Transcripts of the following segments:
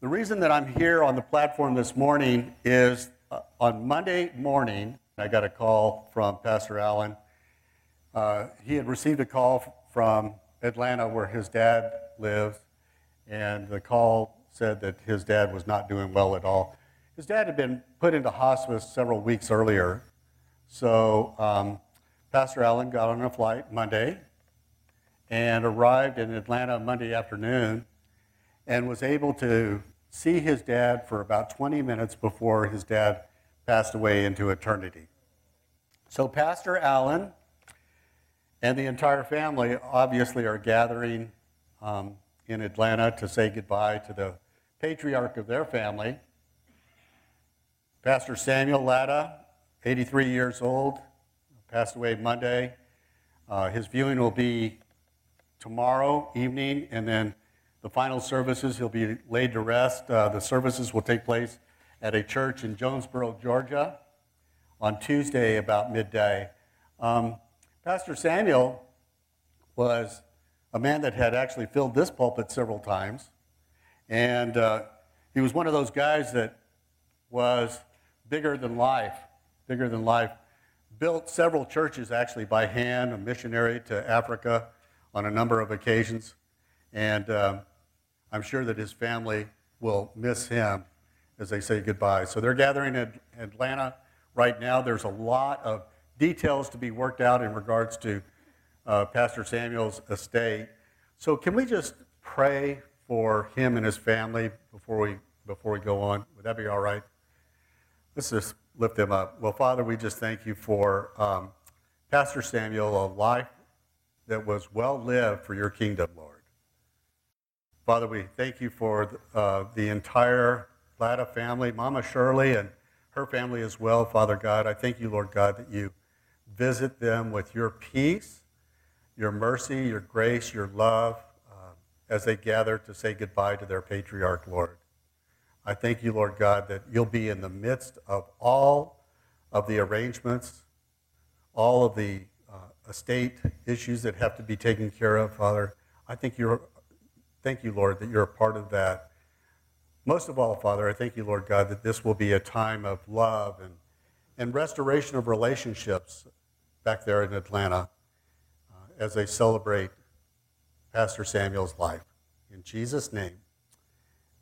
The reason that I'm here on the platform this morning is uh, on Monday morning, I got a call from Pastor Allen. Uh, he had received a call from Atlanta, where his dad lives, and the call said that his dad was not doing well at all. His dad had been put into hospice several weeks earlier, so um, Pastor Allen got on a flight Monday and arrived in Atlanta Monday afternoon and was able to see his dad for about 20 minutes before his dad passed away into eternity. So, Pastor Allen and the entire family obviously are gathering um, in Atlanta to say goodbye to the patriarch of their family, Pastor Samuel Latta, 83 years old, passed away Monday. Uh, his viewing will be tomorrow evening, and then the final services, he'll be laid to rest. Uh, the services will take place at a church in Jonesboro, Georgia, on Tuesday about midday. Um, Pastor Samuel was a man that had actually filled this pulpit several times, and uh, he was one of those guys that was bigger than life, bigger than life. Built several churches actually by hand, a missionary to Africa on a number of occasions. And um, I'm sure that his family will miss him as they say goodbye. So they're gathering in Atlanta right now. There's a lot of details to be worked out in regards to uh, Pastor Samuel's estate. So can we just pray for him and his family before we before we go on? Would that be all right? Let's just lift them up. Well, Father, we just thank you for um, Pastor Samuel, a life that was well lived for your kingdom, Lord. Father, we thank you for uh, the entire Latta family, Mama Shirley and her family as well, Father God. I thank you, Lord God, that you visit them with your peace, your mercy, your grace, your love uh, as they gather to say goodbye to their patriarch, Lord. I thank you, Lord God, that you'll be in the midst of all of the arrangements, all of the uh, estate issues that have to be taken care of, Father. I think you're Thank you, Lord, that you're a part of that. Most of all, Father, I thank you, Lord God, that this will be a time of love and, and restoration of relationships back there in Atlanta uh, as they celebrate Pastor Samuel's life. In Jesus' name,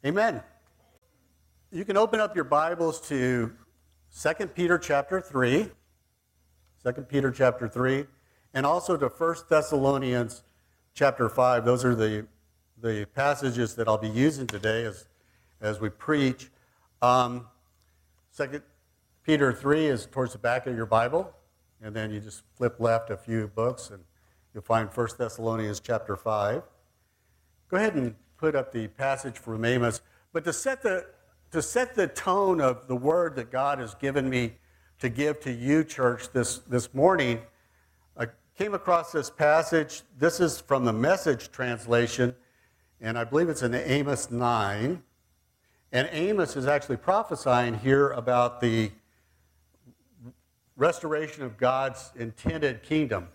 amen. You can open up your Bibles to 2 Peter chapter 3, 2 Peter chapter 3, and also to 1 Thessalonians chapter 5. Those are the the passages that I'll be using today as, as we preach. Um, Second Peter 3 is towards the back of your Bible, and then you just flip left a few books and you'll find 1 Thessalonians chapter 5. Go ahead and put up the passage from Amos. But to set the, to set the tone of the word that God has given me to give to you, church, this, this morning, I came across this passage. This is from the message translation and I believe it's in Amos 9. And Amos is actually prophesying here about the restoration of God's intended kingdom.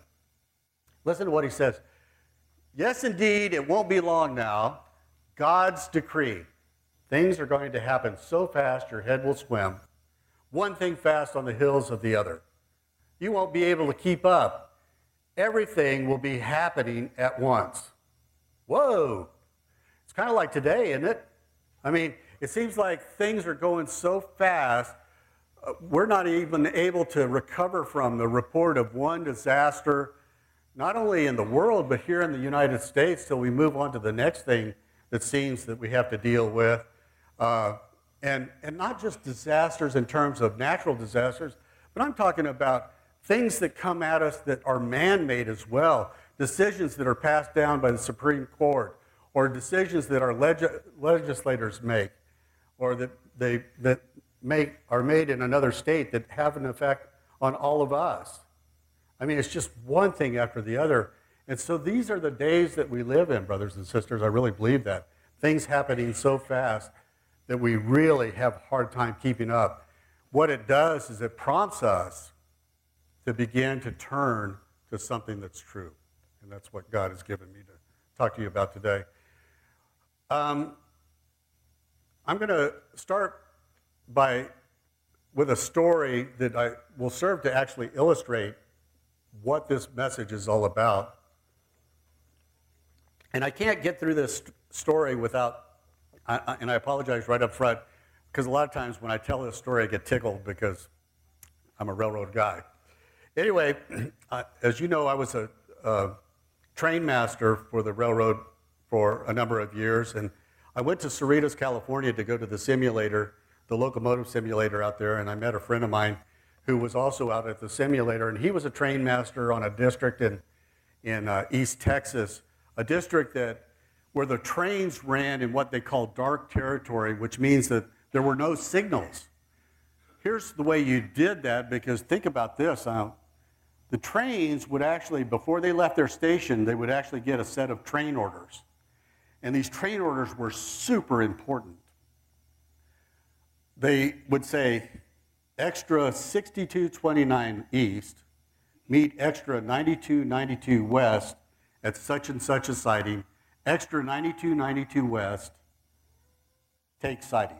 Listen to what he says. Yes, indeed, it won't be long now. God's decree. Things are going to happen so fast your head will swim. One thing fast on the hills of the other. You won't be able to keep up. Everything will be happening at once. Whoa! It's kind of like today, isn't it? I mean, it seems like things are going so fast, uh, we're not even able to recover from the report of one disaster, not only in the world, but here in the United States, till we move on to the next thing that seems that we have to deal with. Uh, and, and not just disasters in terms of natural disasters, but I'm talking about things that come at us that are man made as well, decisions that are passed down by the Supreme Court, or decisions that our leg- legislators make or that, they, that make, are made in another state that have an effect on all of us. I mean, it's just one thing after the other. And so these are the days that we live in, brothers and sisters. I really believe that. Things happening so fast that we really have a hard time keeping up. What it does is it prompts us to begin to turn to something that's true. And that's what God has given me to talk to you about today. Um, I'm going to start by with a story that I will serve to actually illustrate what this message is all about. And I can't get through this story without, I, and I apologize right up front, because a lot of times when I tell this story, I get tickled because I'm a railroad guy. Anyway, as you know, I was a, a train master for the railroad for a number of years, and I went to Cerritos, California to go to the simulator, the locomotive simulator out there, and I met a friend of mine who was also out at the simulator, and he was a train master on a district in, in uh, East Texas, a district that where the trains ran in what they call dark territory, which means that there were no signals. Here's the way you did that, because think about this. Uh, the trains would actually, before they left their station, they would actually get a set of train orders. And these train orders were super important. They would say, extra 6229 east, meet extra 9292 west at such and such a siding, extra 9292 west, take siding.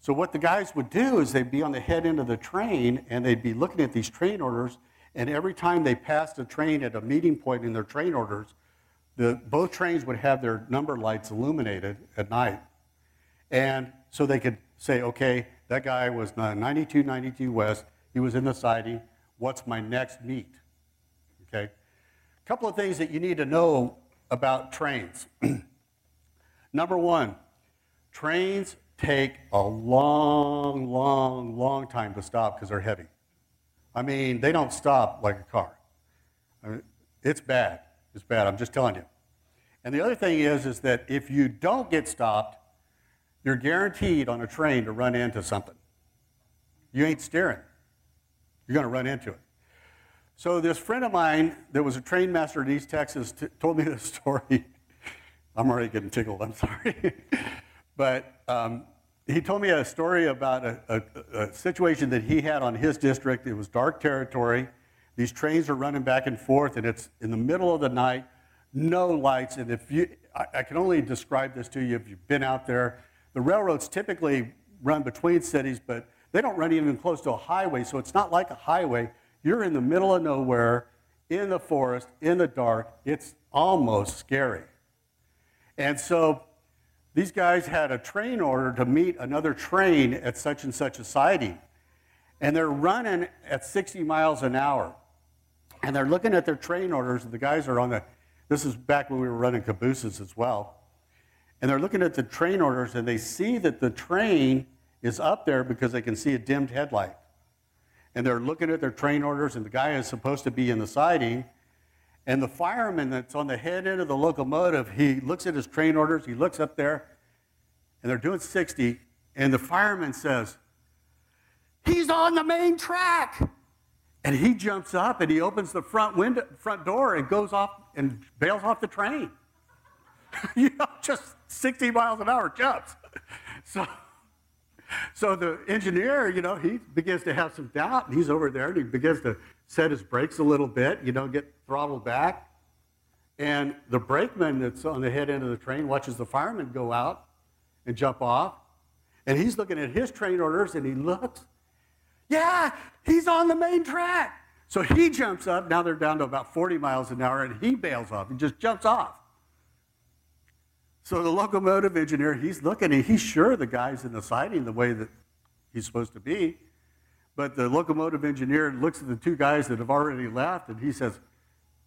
So what the guys would do is they'd be on the head end of the train and they'd be looking at these train orders, and every time they passed a train at a meeting point in their train orders, the, both trains would have their number lights illuminated at night. And so they could say, okay, that guy was 9292 West. He was in the siding. What's my next meet? Okay. A couple of things that you need to know about trains. Number one, trains take a long, long, long time to stop because they're heavy. I mean, they don't stop like a car. I mean, it's bad. It's bad. I'm just telling you. And the other thing is, is that if you don't get stopped, you're guaranteed on a train to run into something. You ain't steering. You're going to run into it. So this friend of mine that was a train master in East Texas t- told me this story. I'm already getting tickled. I'm sorry. but um, he told me a story about a, a, a, situation that he had on his district. It was dark territory. These trains are running back and forth, and it's in the middle of the night, no lights. And if you, I, I can only describe this to you if you've been out there. The railroads typically run between cities, but they don't run even close to a highway, so it's not like a highway. You're in the middle of nowhere, in the forest, in the dark. It's almost scary. And so these guys had a train order to meet another train at such and such a siding. And they're running at 60 miles an hour. And they're looking at their train orders, the guys are on the, this is back when we were running cabooses as well. And they're looking at the train orders, and they see that the train is up there because they can see a dimmed headlight. And they're looking at their train orders, and the guy is supposed to be in the siding. And the fireman that's on the head end of the locomotive, he looks at his train orders, he looks up there, and they're doing 60, and the fireman says, He's on the main track. And he jumps up and he opens the front window, front door and goes off and bails off the train. you know, just 60 miles an hour jumps. So so the engineer, you know, he begins to have some doubt, and he's over there, and he begins to set his brakes a little bit, you know, get throttled back. And the brakeman that's on the head end of the train watches the fireman go out and jump off. And he's looking at his train orders, and he looks, yeah, he's on the main track. So he jumps up. Now they're down to about 40 miles an hour, and he bails off. He just jumps off. So the locomotive engineer, he's looking and he's sure the guy's in the siding the way that he's supposed to be. But the locomotive engineer looks at the two guys that have already left and he says,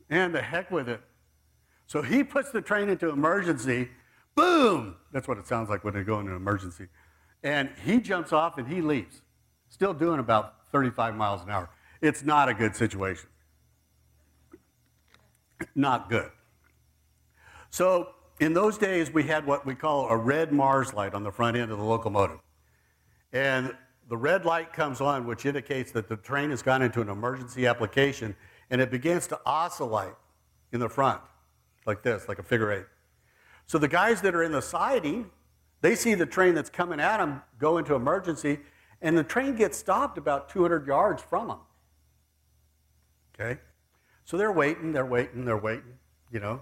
and the heck with it. So he puts the train into emergency. Boom! That's what it sounds like when they go into emergency. And he jumps off and he leaves, still doing about 35 miles an hour. It's not a good situation. Not good. So in those days, we had what we call a red Mars light on the front end of the locomotive. And the red light comes on, which indicates that the train has gone into an emergency application, and it begins to oscillate in the front, like this, like a figure eight. So the guys that are in the siding, they see the train that's coming at them go into emergency, and the train gets stopped about 200 yards from them. Okay? So they're waiting, they're waiting, they're waiting, you know.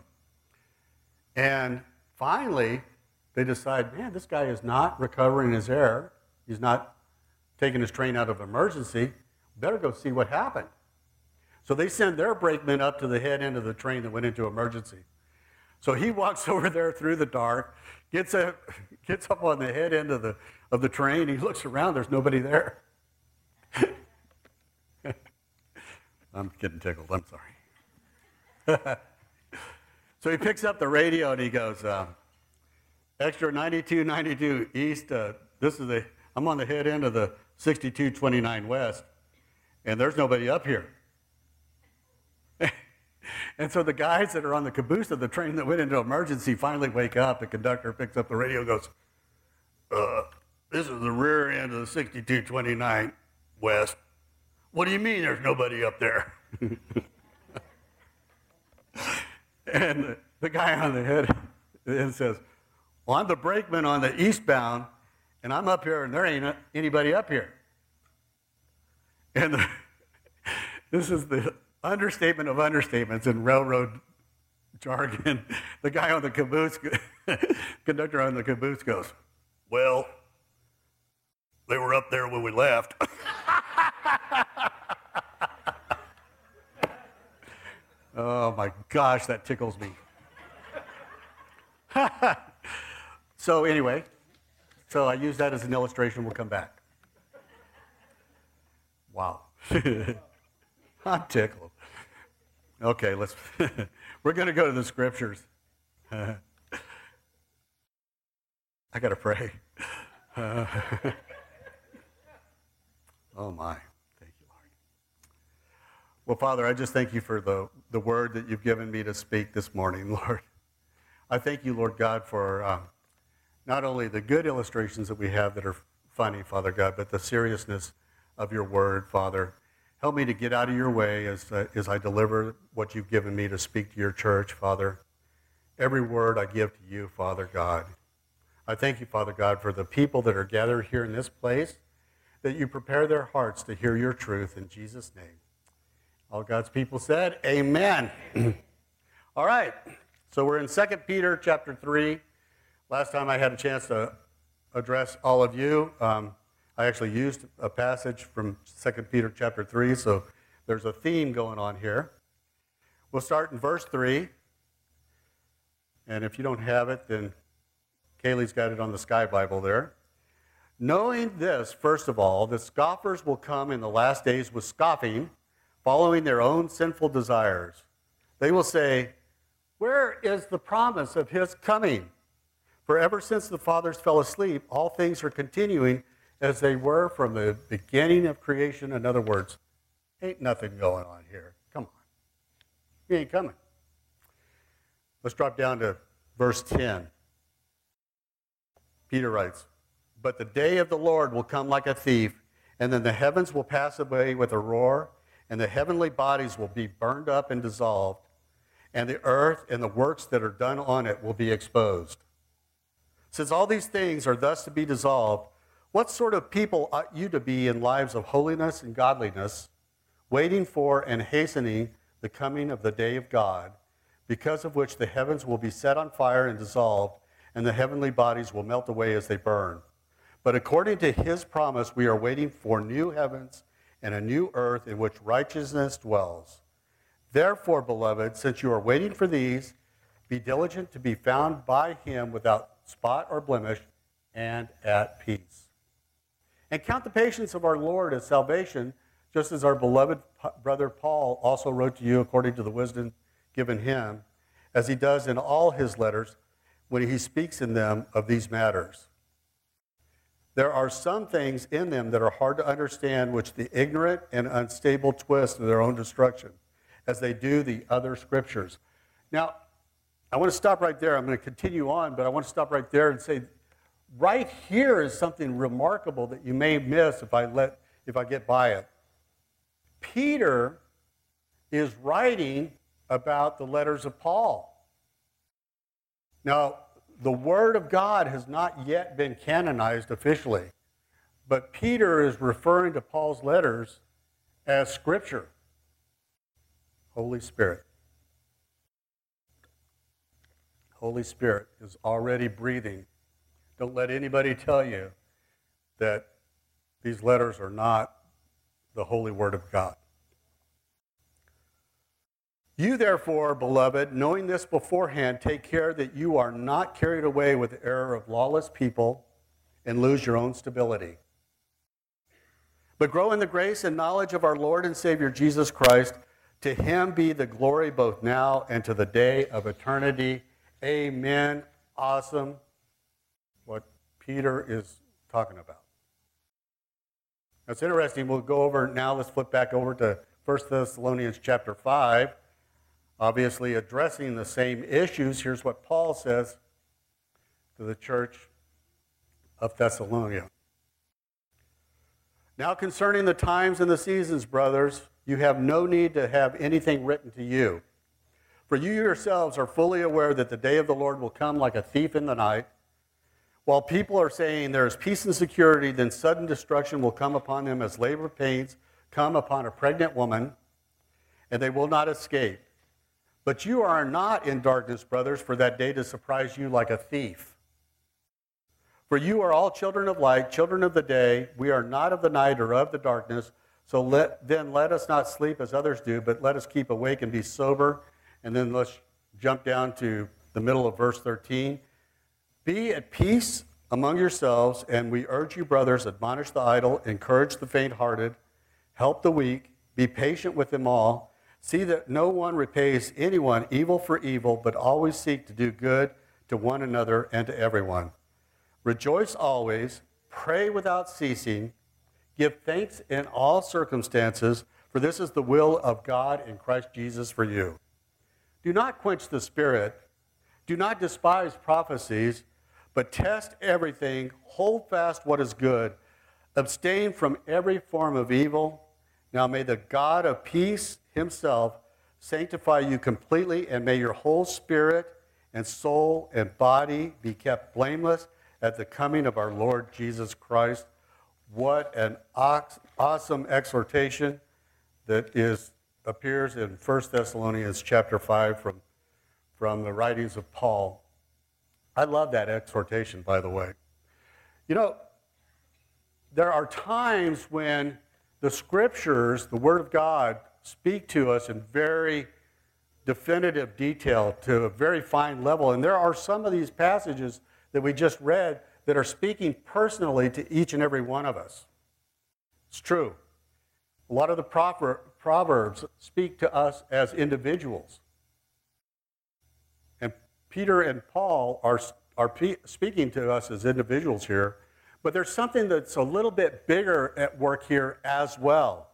And finally, they decide, man, this guy is not recovering his air. He's not taking his train out of emergency. Better go see what happened. So they send their brakeman up to the head end of the train that went into emergency. So he walks over there through the dark, gets up, gets up on the head end of the, of the train. He looks around, there's nobody there. I'm getting tickled, I'm sorry. so he picks up the radio and he goes, uh, Extra 9292 East, uh, this is the, I'm on the head end of the 6229 West, and there's nobody up here. And so the guys that are on the caboose of the train that went into emergency finally wake up. The conductor picks up the radio and goes, uh, This is the rear end of the 6229 West. What do you mean there's nobody up there? and the guy on the head then says, Well, I'm the brakeman on the eastbound, and I'm up here, and there ain't anybody up here. And the, this is the understatement of understatements in railroad jargon. The guy on the caboose, conductor on the caboose goes, Well, they were up there when we left. oh my gosh, that tickles me. so, anyway, so I use that as an illustration. We'll come back. Wow. I'm tickled. Okay, let's. we're going to go to the scriptures. I got to pray. oh, my. Thank you, Lord. Well, Father, I just thank you for the, the word that you've given me to speak this morning, Lord. I thank you, Lord God, for uh, not only the good illustrations that we have that are funny, Father God, but the seriousness of your word, Father. Help me to get out of your way as, uh, as I deliver what you've given me to speak to your church, Father. Every word I give to you, Father God. I thank you, Father God, for the people that are gathered here in this place, that you prepare their hearts to hear your truth in Jesus' name. All God's people said, Amen. All right. So we're in 2 Peter chapter 3. Last time I had a chance to address all of you. Um, I actually used a passage from 2 Peter chapter 3, so there's a theme going on here. We'll start in verse 3. And if you don't have it, then Kaylee's got it on the Sky Bible there. Knowing this, first of all, that scoffers will come in the last days with scoffing, following their own sinful desires. They will say, Where is the promise of his coming? For ever since the fathers fell asleep, all things are continuing as they were from the beginning of creation. In other words, ain't nothing going on here. Come on. He ain't coming. Let's drop down to verse 10. Peter writes, But the day of the Lord will come like a thief, and then the heavens will pass away with a roar, and the heavenly bodies will be burned up and dissolved, and the earth and the works that are done on it will be exposed. Since all these things are thus to be dissolved, what sort of people ought you to be in lives of holiness and godliness, waiting for and hastening the coming of the day of God, because of which the heavens will be set on fire and dissolved, and the heavenly bodies will melt away as they burn? But according to his promise, we are waiting for new heavens and a new earth in which righteousness dwells. Therefore, beloved, since you are waiting for these, be diligent to be found by him without spot or blemish and at peace. And count the patience of our Lord as salvation, just as our beloved brother Paul also wrote to you according to the wisdom given him, as he does in all his letters when he speaks in them of these matters. There are some things in them that are hard to understand, which the ignorant and unstable twist to their own destruction, as they do the other scriptures. Now, I want to stop right there. I'm going to continue on, but I want to stop right there and say right here is something remarkable that you may miss if I let if I get by it. Peter is writing about the letters of Paul. Now, the Word of God has not yet been canonized officially, but Peter is referring to Paul's letters as Scripture. Holy Spirit. Holy Spirit is already breathing Don't let anybody tell you that these letters are not the holy word of God. You, therefore, beloved, knowing this beforehand, take care that you are not carried away with the error of lawless people and lose your own stability. But grow in the grace and knowledge of our Lord and Savior Jesus Christ. To him be the glory both now and to the day of eternity. Amen. Awesome. Peter is talking about. That's interesting. We'll go over now. Let's flip back over to 1 Thessalonians chapter 5. Obviously, addressing the same issues. Here's what Paul says to the church of Thessalonica. Now, concerning the times and the seasons, brothers, you have no need to have anything written to you. For you yourselves are fully aware that the day of the Lord will come like a thief in the night. While people are saying there is peace and security, then sudden destruction will come upon them as labor pains come upon a pregnant woman, and they will not escape. But you are not in darkness, brothers, for that day to surprise you like a thief. For you are all children of light, children of the day. We are not of the night or of the darkness. So let, then let us not sleep as others do, but let us keep awake and be sober. And then let's jump down to the middle of verse 13. Be at peace among yourselves, and we urge you, brothers, admonish the idle, encourage the faint hearted, help the weak, be patient with them all. See that no one repays anyone evil for evil, but always seek to do good to one another and to everyone. Rejoice always, pray without ceasing, give thanks in all circumstances, for this is the will of God in Christ Jesus for you. Do not quench the spirit, do not despise prophecies, but test everything, hold fast what is good, abstain from every form of evil. Now may the God of peace himself sanctify you completely, and may your whole spirit and soul and body be kept blameless at the coming of our Lord Jesus Christ. What an awesome exhortation that is appears in 1 Thessalonians chapter 5 from, from the writings of Paul. I love that exhortation, by the way. You know, there are times when the scriptures, the Word of God, speak to us in very definitive detail to a very fine level. And there are some of these passages that we just read that are speaking personally to each and every one of us. It's true. A lot of the proverbs speak to us as individuals. Peter and Paul are, are speaking to us as individuals here, but there's something that's a little bit bigger at work here as well.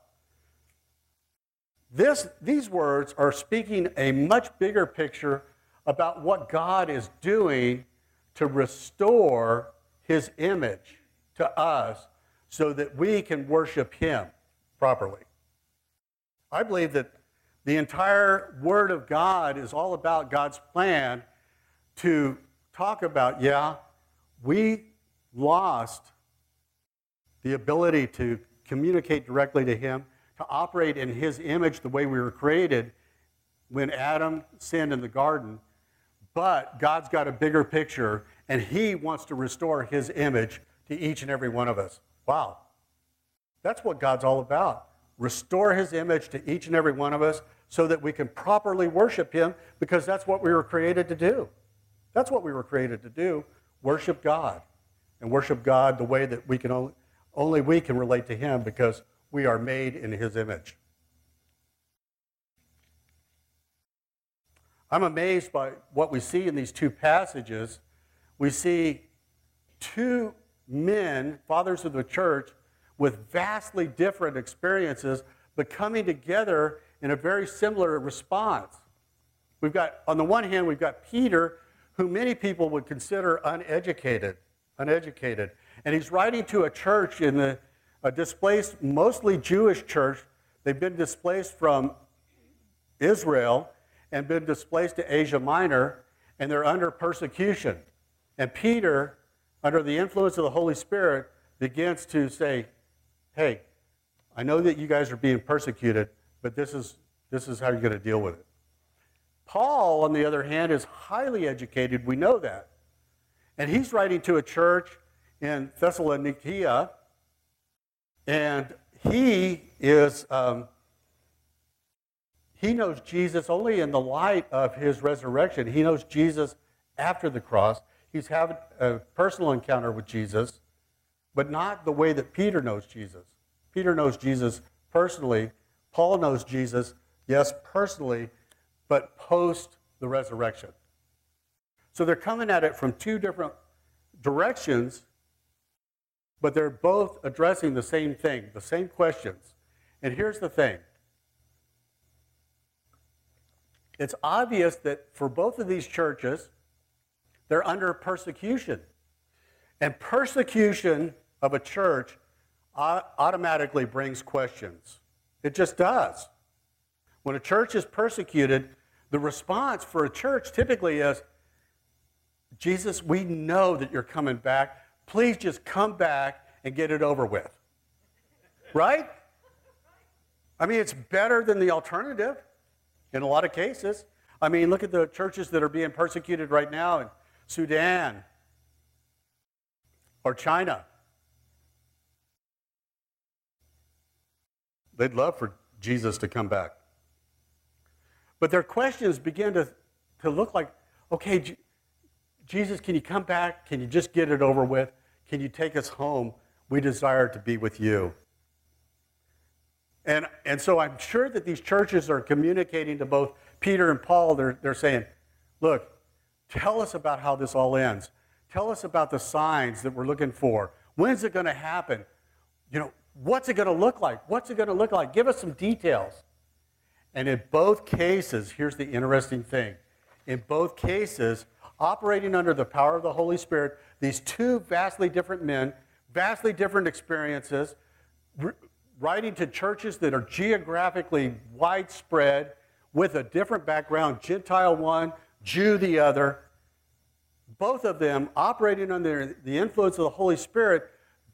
This, these words are speaking a much bigger picture about what God is doing to restore his image to us so that we can worship him properly. I believe that the entire Word of God is all about God's plan to talk about, yeah, we lost the ability to communicate directly to Him, to operate in His image the way we were created when Adam sinned in the garden. But God's got a bigger picture, and He wants to restore His image to each and every one of us. Wow. That's what God's all about. Restore His image to each and every one of us so that we can properly worship Him because that's what we were created to do. That's what we were created to do worship God. And worship God the way that we can only, only we can relate to Him because we are made in His image. I'm amazed by what we see in these two passages. We see two men, fathers of the church, with vastly different experiences, but coming together in a very similar response. We've got, on the one hand, we've got Peter, who many people would consider uneducated, uneducated. And he's writing to a church in the a displaced, mostly Jewish church. They've been displaced from Israel and been displaced to Asia Minor, and they're under persecution. And Peter, under the influence of the Holy Spirit, begins to say, Hey, I know that you guys are being persecuted, but this is, this is how you're going to deal with it. Paul, on the other hand, is highly educated. We know that. And he's writing to a church in Thessalonica, and he is um, he knows Jesus only in the light of his resurrection. He knows Jesus after the cross. He's having a personal encounter with Jesus, but not the way that Peter knows Jesus. Peter knows Jesus personally. Paul knows Jesus, yes, personally, but post the resurrection. So they're coming at it from two different directions, but they're both addressing the same thing, the same questions. And here's the thing it's obvious that for both of these churches, they're under persecution. And persecution of a church automatically brings questions. It just does. When a church is persecuted, the response for a church typically is Jesus, we know that you're coming back. Please just come back and get it over with. Right? I mean, it's better than the alternative in a lot of cases. I mean, look at the churches that are being persecuted right now in Sudan or China. They'd love for Jesus to come back. But their questions begin to, to look like okay, J- Jesus, can you come back? Can you just get it over with? Can you take us home? We desire to be with you. And, and so I'm sure that these churches are communicating to both Peter and Paul. They're, they're saying, look, tell us about how this all ends. Tell us about the signs that we're looking for. When's it going to happen? You know, what's it going to look like? What's it going to look like? Give us some details. And in both cases, here's the interesting thing. In both cases, operating under the power of the Holy Spirit, these two vastly different men, vastly different experiences, writing to churches that are geographically widespread with a different background Gentile one, Jew the other. Both of them operating under the influence of the Holy Spirit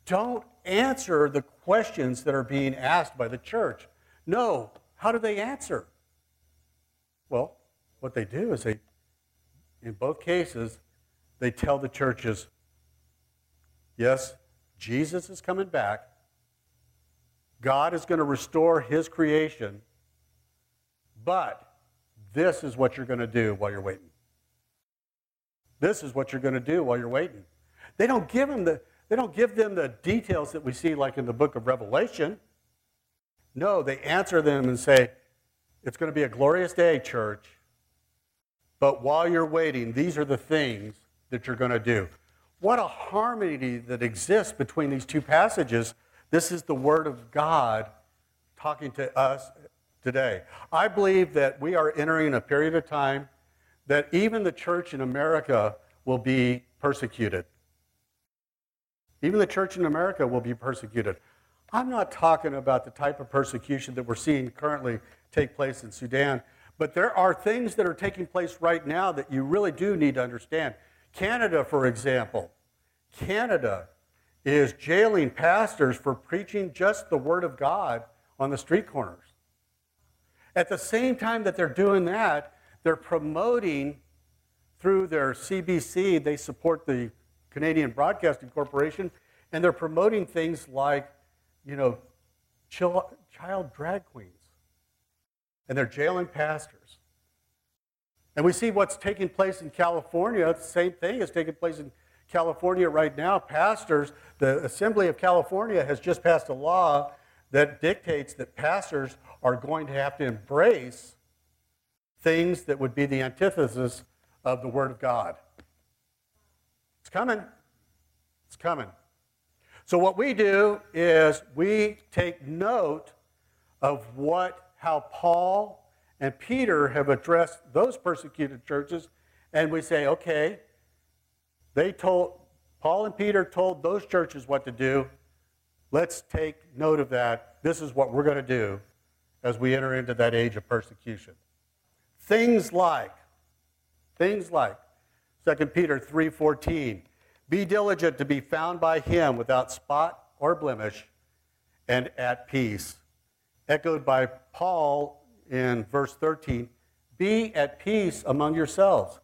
don't answer the questions that are being asked by the church. No. How do they answer? Well, what they do is they, in both cases, they tell the churches, yes, Jesus is coming back. God is going to restore his creation, but this is what you're going to do while you're waiting. This is what you're going to do while you're waiting. They don't give them the they don't give them the details that we see like in the book of Revelation. No, they answer them and say, It's going to be a glorious day, church. But while you're waiting, these are the things that you're going to do. What a harmony that exists between these two passages this is the Word of God talking to us today. I believe that we are entering a period of time that even the church in America will be persecuted. Even the church in America will be persecuted. I'm not talking about the type of persecution that we're seeing currently take place in Sudan, but there are things that are taking place right now that you really do need to understand. Canada, for example, Canada is jailing pastors for preaching just the Word of God on the street corners. At the same time that they're doing that, they're promoting through their CBC, they support the Canadian Broadcasting Corporation, and they're promoting things like, you know, child drag queens. And they're jailing pastors. And we see what's taking place in California. The same thing is taking place in California right now, pastors, the Assembly of California has just passed a law that dictates that pastors are going to have to embrace things that would be the antithesis of the Word of God. It's coming. It's coming. So what we do is we take note of what how Paul and Peter have addressed those persecuted churches and we say, okay, they told, Paul and Peter told those churches what to do. Let's take note of that. This is what we're going to do as we enter into that age of persecution. Things like, things like 2 Peter 3:14, be diligent to be found by him without spot or blemish and at peace. Echoed by Paul in verse 13 Be at peace among yourselves.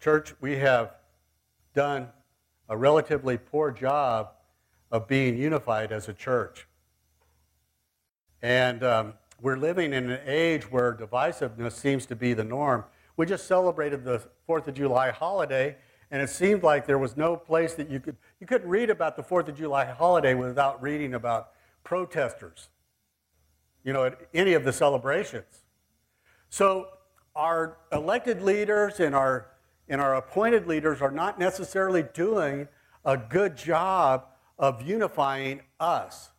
Church, we have done a relatively poor job of being unified as a church. And um, we're living in an age where divisiveness seems to be the norm. We just celebrated the 4th of July holiday, and it seemed like there was no place that you could, you couldn't read about the 4th of July holiday without reading about protesters, you know, at any of the celebrations. So our elected leaders and our, and our appointed leaders are not necessarily doing a good job of unifying us.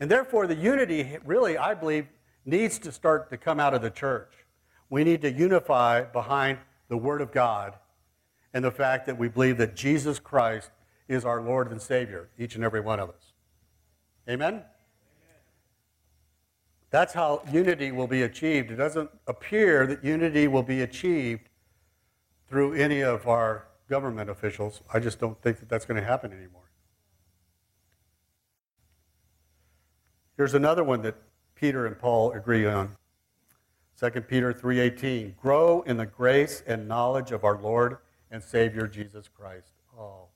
And therefore, the unity really, I believe, needs to start to come out of the church. We need to unify behind the Word of God and the fact that we believe that Jesus Christ is our Lord and Savior, each and every one of us. Amen? That's how unity will be achieved. It doesn't appear that unity will be achieved through any of our government officials. I just don't think that that's going to happen anymore. Here's another one that Peter and Paul agree on. 2 Peter 3:18 Grow in the grace and knowledge of our Lord and Savior Jesus Christ. Oh.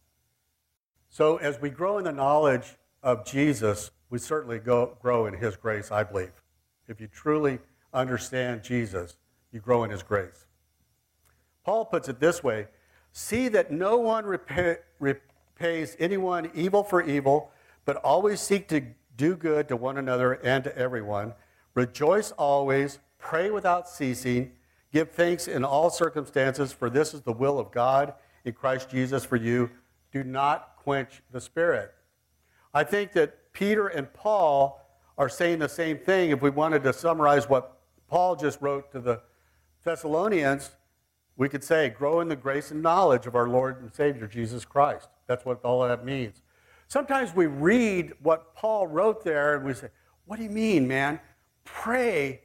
So as we grow in the knowledge of Jesus, we certainly go, grow in his grace, I believe. If you truly understand Jesus, you grow in his grace. Paul puts it this way See that no one repay, repays anyone evil for evil, but always seek to do good to one another and to everyone. Rejoice always, pray without ceasing, give thanks in all circumstances, for this is the will of God in Christ Jesus for you. Do not quench the Spirit. I think that Peter and Paul are saying the same thing. If we wanted to summarize what Paul just wrote to the Thessalonians, we could say, grow in the grace and knowledge of our Lord and Savior Jesus Christ. That's what all that means. Sometimes we read what Paul wrote there and we say, What do you mean, man? Pray,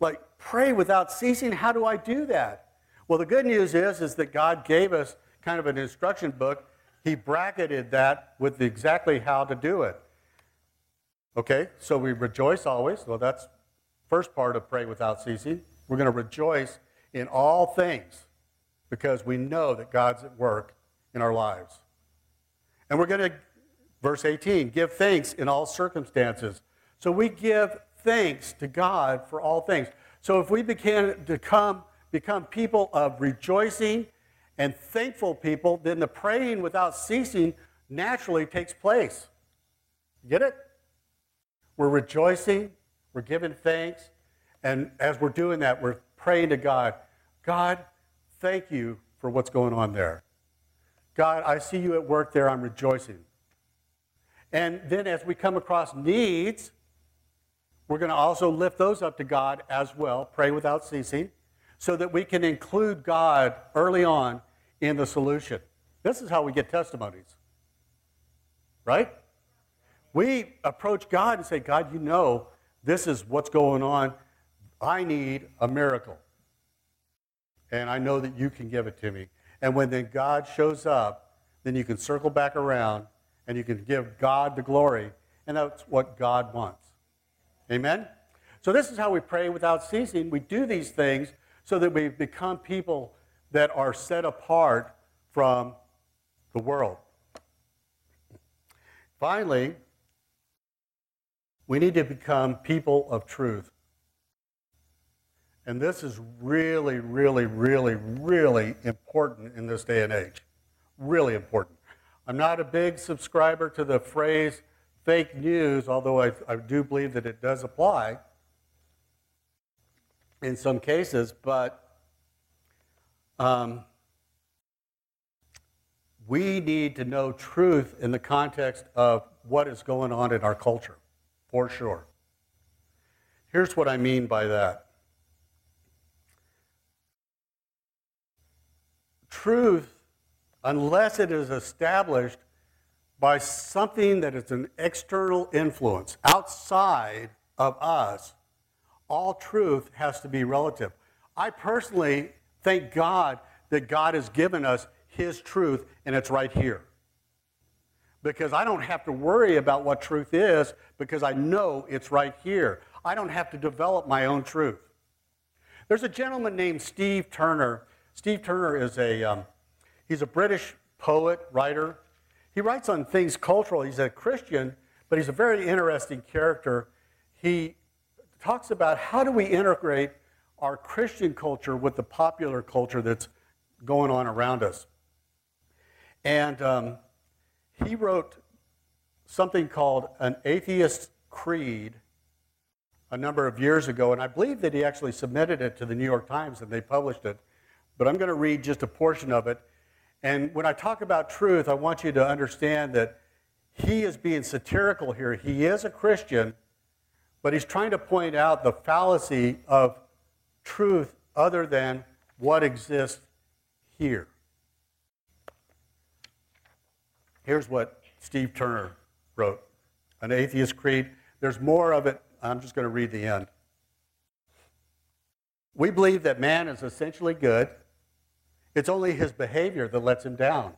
like pray without ceasing. How do I do that? Well, the good news is, is that God gave us kind of an instruction book. He bracketed that with exactly how to do it. Okay, so we rejoice always. Well, that's first part of pray without ceasing. We're going to rejoice in all things because we know that God's at work in our lives. And we're going to Verse 18 give thanks in all circumstances. So we give thanks to God for all things. So if we begin to come, become people of rejoicing and thankful people, then the praying without ceasing naturally takes place. Get it? We're rejoicing, we're giving thanks, and as we're doing that, we're praying to God God, thank you for what's going on there. God, I see you at work there, I'm rejoicing. And then as we come across needs, we're going to also lift those up to God as well, pray without ceasing, so that we can include God early on in the solution. This is how we get testimonies, right? We approach God and say, God, you know this is what's going on. I need a miracle. And I know that you can give it to me. And when then God shows up, then you can circle back around and you can give God the glory, and that's what God wants. Amen? So, this is how we pray without ceasing. We do these things so that we become people that are set apart from the world. Finally, we need to become people of truth. And this is really, really, really, really important in this day and age. Really important. I'm not a big subscriber to the phrase fake news, although I, I do believe that it does apply in some cases, but um, we need to know truth in the context of what is going on in our culture, for sure. Here's what I mean by that truth unless it is established by something that is an external influence outside of us, all truth has to be relative. I personally thank God that God has given us His truth and it's right here. Because I don't have to worry about what truth is because I know it's right here. I don't have to develop my own truth. There's a gentleman named Steve Turner Steve Turner is a, um, he's a British poet, writer. He writes on things cultural. He's a Christian, but he's a very interesting character. He talks about how do we integrate our Christian culture with the popular culture that's going on around us. And um, he wrote something called An Atheist Creed a number of years ago, and I believe that he actually submitted it to the New York Times and they published it. But I'm going to read just a portion of it. And when I talk about truth, I want you to understand that he is being satirical here. He is a Christian, but he's trying to point out the fallacy of truth other than what exists here. Here's what Steve Turner wrote An Atheist Creed. There's more of it I'm just going to read the end. We believe that man is essentially good. It's only his behavior that lets him down.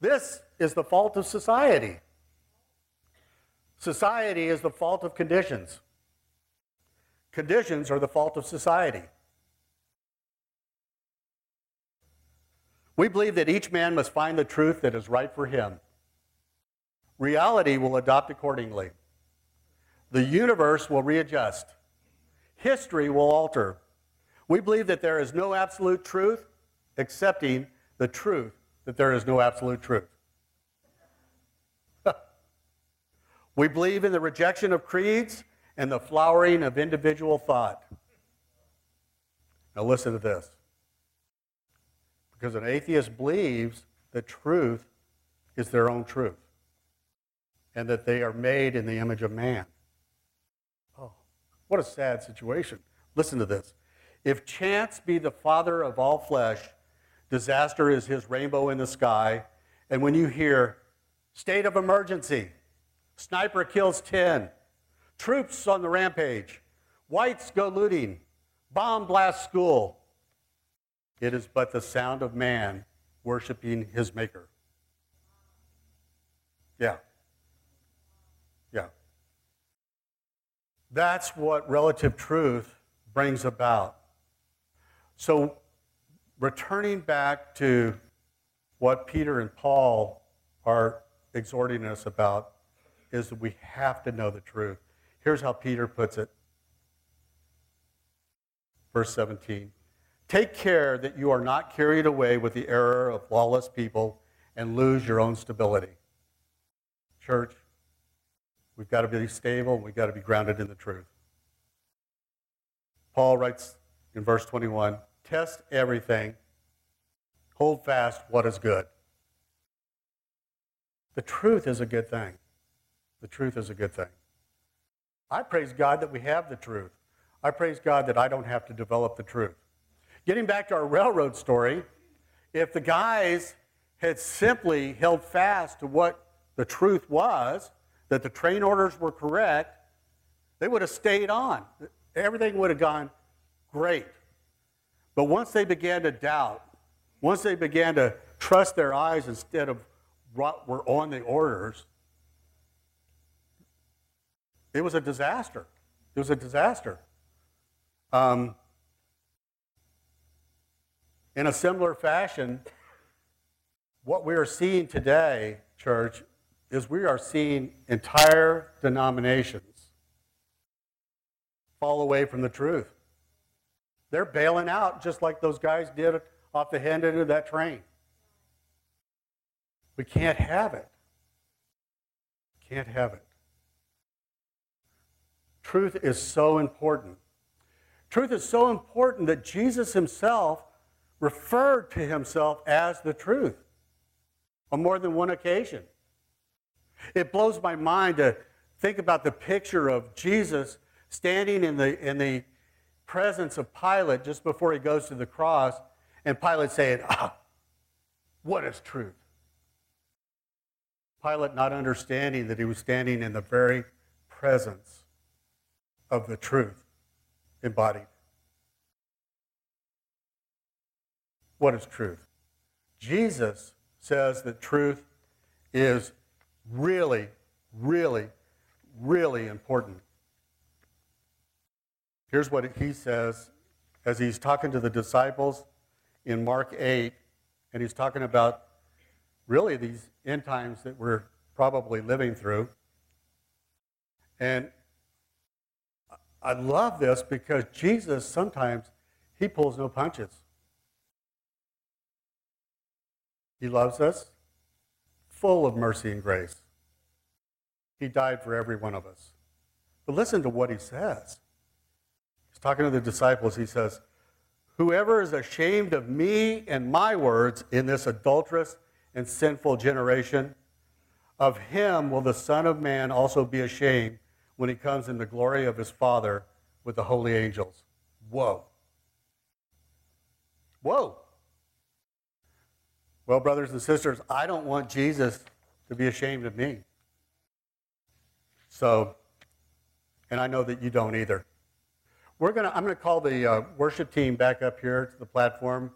This is the fault of society. Society is the fault of conditions. Conditions are the fault of society. We believe that each man must find the truth that is right for him. Reality will adopt accordingly. The universe will readjust. History will alter. We believe that there is no absolute truth, accepting the truth that there is no absolute truth. we believe in the rejection of creeds and the flowering of individual thought. Now, listen to this. Because an atheist believes that truth is their own truth and that they are made in the image of man. Oh, what a sad situation. Listen to this. If chance be the father of all flesh, disaster is his rainbow in the sky. And when you hear state of emergency, sniper kills 10, troops on the rampage, whites go looting, bomb blast school, it is but the sound of man worshiping his maker. Yeah. Yeah. That's what relative truth brings about. So, returning back to what Peter and Paul are exhorting us about is that we have to know the truth. Here's how Peter puts it. Verse 17 Take care that you are not carried away with the error of lawless people and lose your own stability. Church, We've got to be stable. We've got to be grounded in the truth. Paul writes in verse 21 Test everything, hold fast what is good. The truth is a good thing. The truth is a good thing. I praise God that we have the truth. I praise God that I don't have to develop the truth. Getting back to our railroad story, if the guys had simply held fast to what the truth was, that the train orders were correct, they would have stayed on. Everything would have gone great. But once they began to doubt, once they began to trust their eyes instead of what were on the orders, it was a disaster. It was a disaster. Um, in a similar fashion, what we are seeing today, church, is we are seeing entire denominations fall away from the truth. They're bailing out just like those guys did off the end end of that train. We can't have it. Can't have it. Truth is so important. Truth is so important that Jesus himself referred to himself as the truth on more than one occasion. It blows my mind to think about the picture of Jesus standing in the, in the presence of Pilate just before he goes to the cross, and Pilate saying, Ah, what is truth? Pilate not understanding that he was standing in the very presence of the truth embodied. What is truth? Jesus says that truth is really, really, really important. Here's what he says as he's talking to the disciples in Mark 8, and he's talking about really these end times that we're probably living through. And I love this because Jesus sometimes he pulls no punches. He loves us, full of mercy and grace. He died for every one of us. But listen to what he says. Talking to the disciples. He says, Whoever is ashamed of me and my words in this adulterous and sinful generation, of him will the Son of Man also be ashamed when he comes in the glory of his Father with the holy angels. Whoa. Whoa. Well, brothers and sisters, I don't want Jesus to be ashamed of me. So, and I know that you don't either. We're gonna, I'm going to call the uh, worship team back up here to the platform,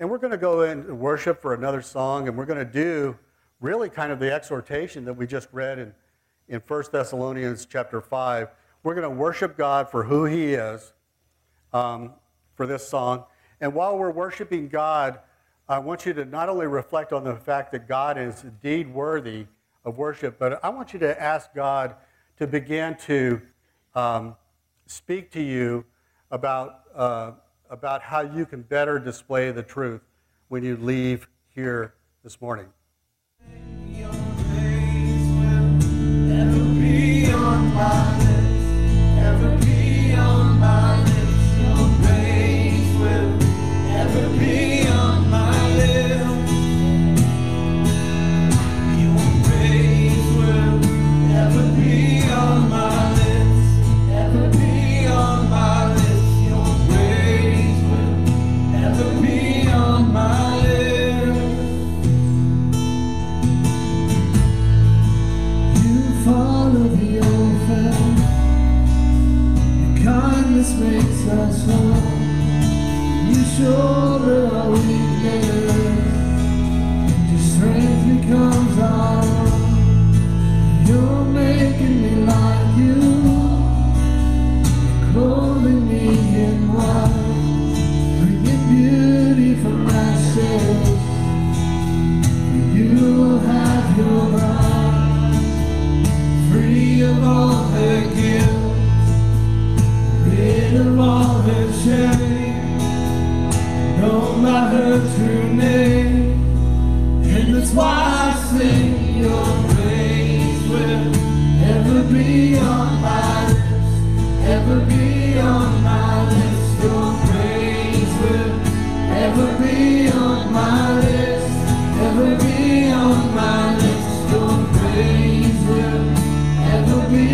and we're going to go in worship for another song, and we're going to do really kind of the exhortation that we just read in in 1 Thessalonians chapter 5. We're going to worship God for who He is um, for this song. And while we're worshiping God, I want you to not only reflect on the fact that God is indeed worthy of worship, but I want you to ask God to begin to um, speak to you about, uh, about how you can better display the truth when you leave here this morning. ever be on my lips.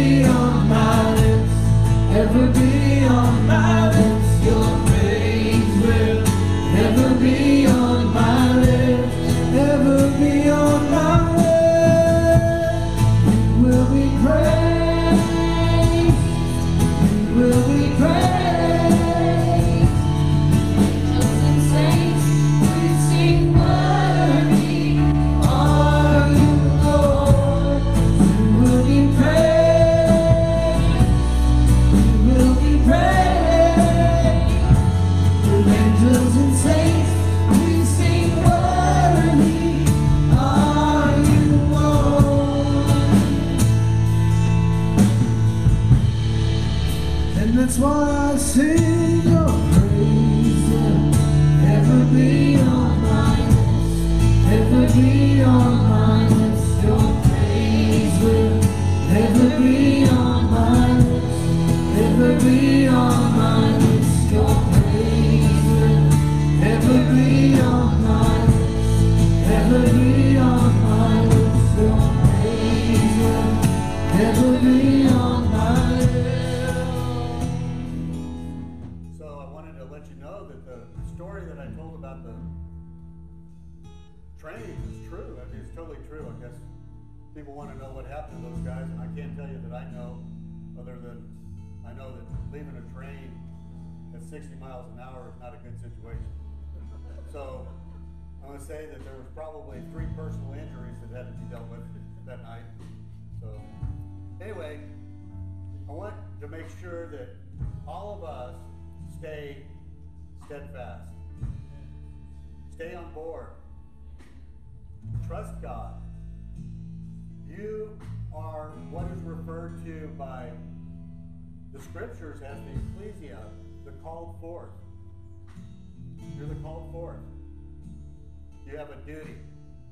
Be on my lips, ever be on my lips. Your let you know that the story that I told about the trains is true. I mean, it's totally true. I guess people want to know what happened to those guys, and I can't tell you that I know, other than I know that leaving a train at 60 miles an hour is not a good situation. So I'm going to say that there was probably three personal injuries that had to be dealt with that night. So anyway, I want to make sure that all of us stay steadfast. Stay on board. Trust God. You are what is referred to by the scriptures as the ecclesia, the called forth. You're the called forth. You have a duty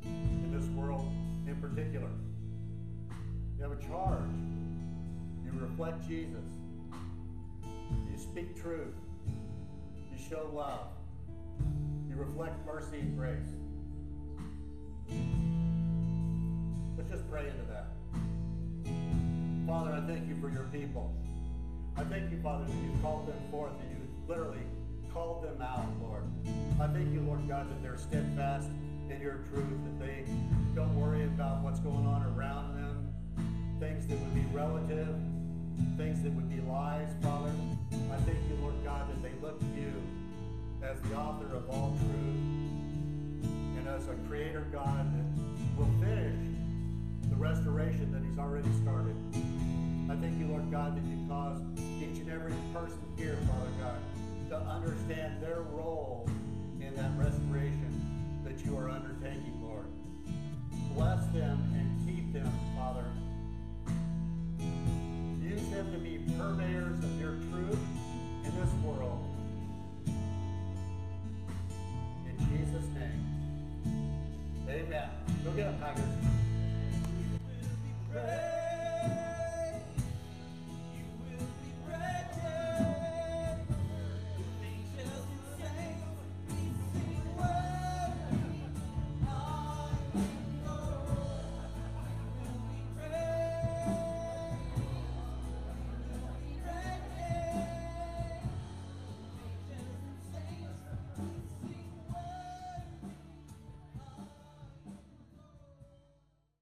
in this world in particular. You have a charge. You reflect Jesus. You speak truth. Show love. You reflect mercy and grace. Let's just pray into that. Father, I thank you for your people. I thank you, Father, that you called them forth, that you literally called them out, Lord. I thank you, Lord God, that they're steadfast in your truth, that they don't worry about what's going on around them, things that would be relative, things that would be lies, Father. I thank you, Lord God, that they look to you as the author of all truth and as a creator God that will finish the restoration that he's already started. I thank you, Lord God, that you caused each and every person here, Father God, to understand their role in that restoration that you are undertaking, Lord. Bless them and keep them, Father. Use them to be purveyors of your truth in this world. Jesus' name. Amen. Go get them, Packers.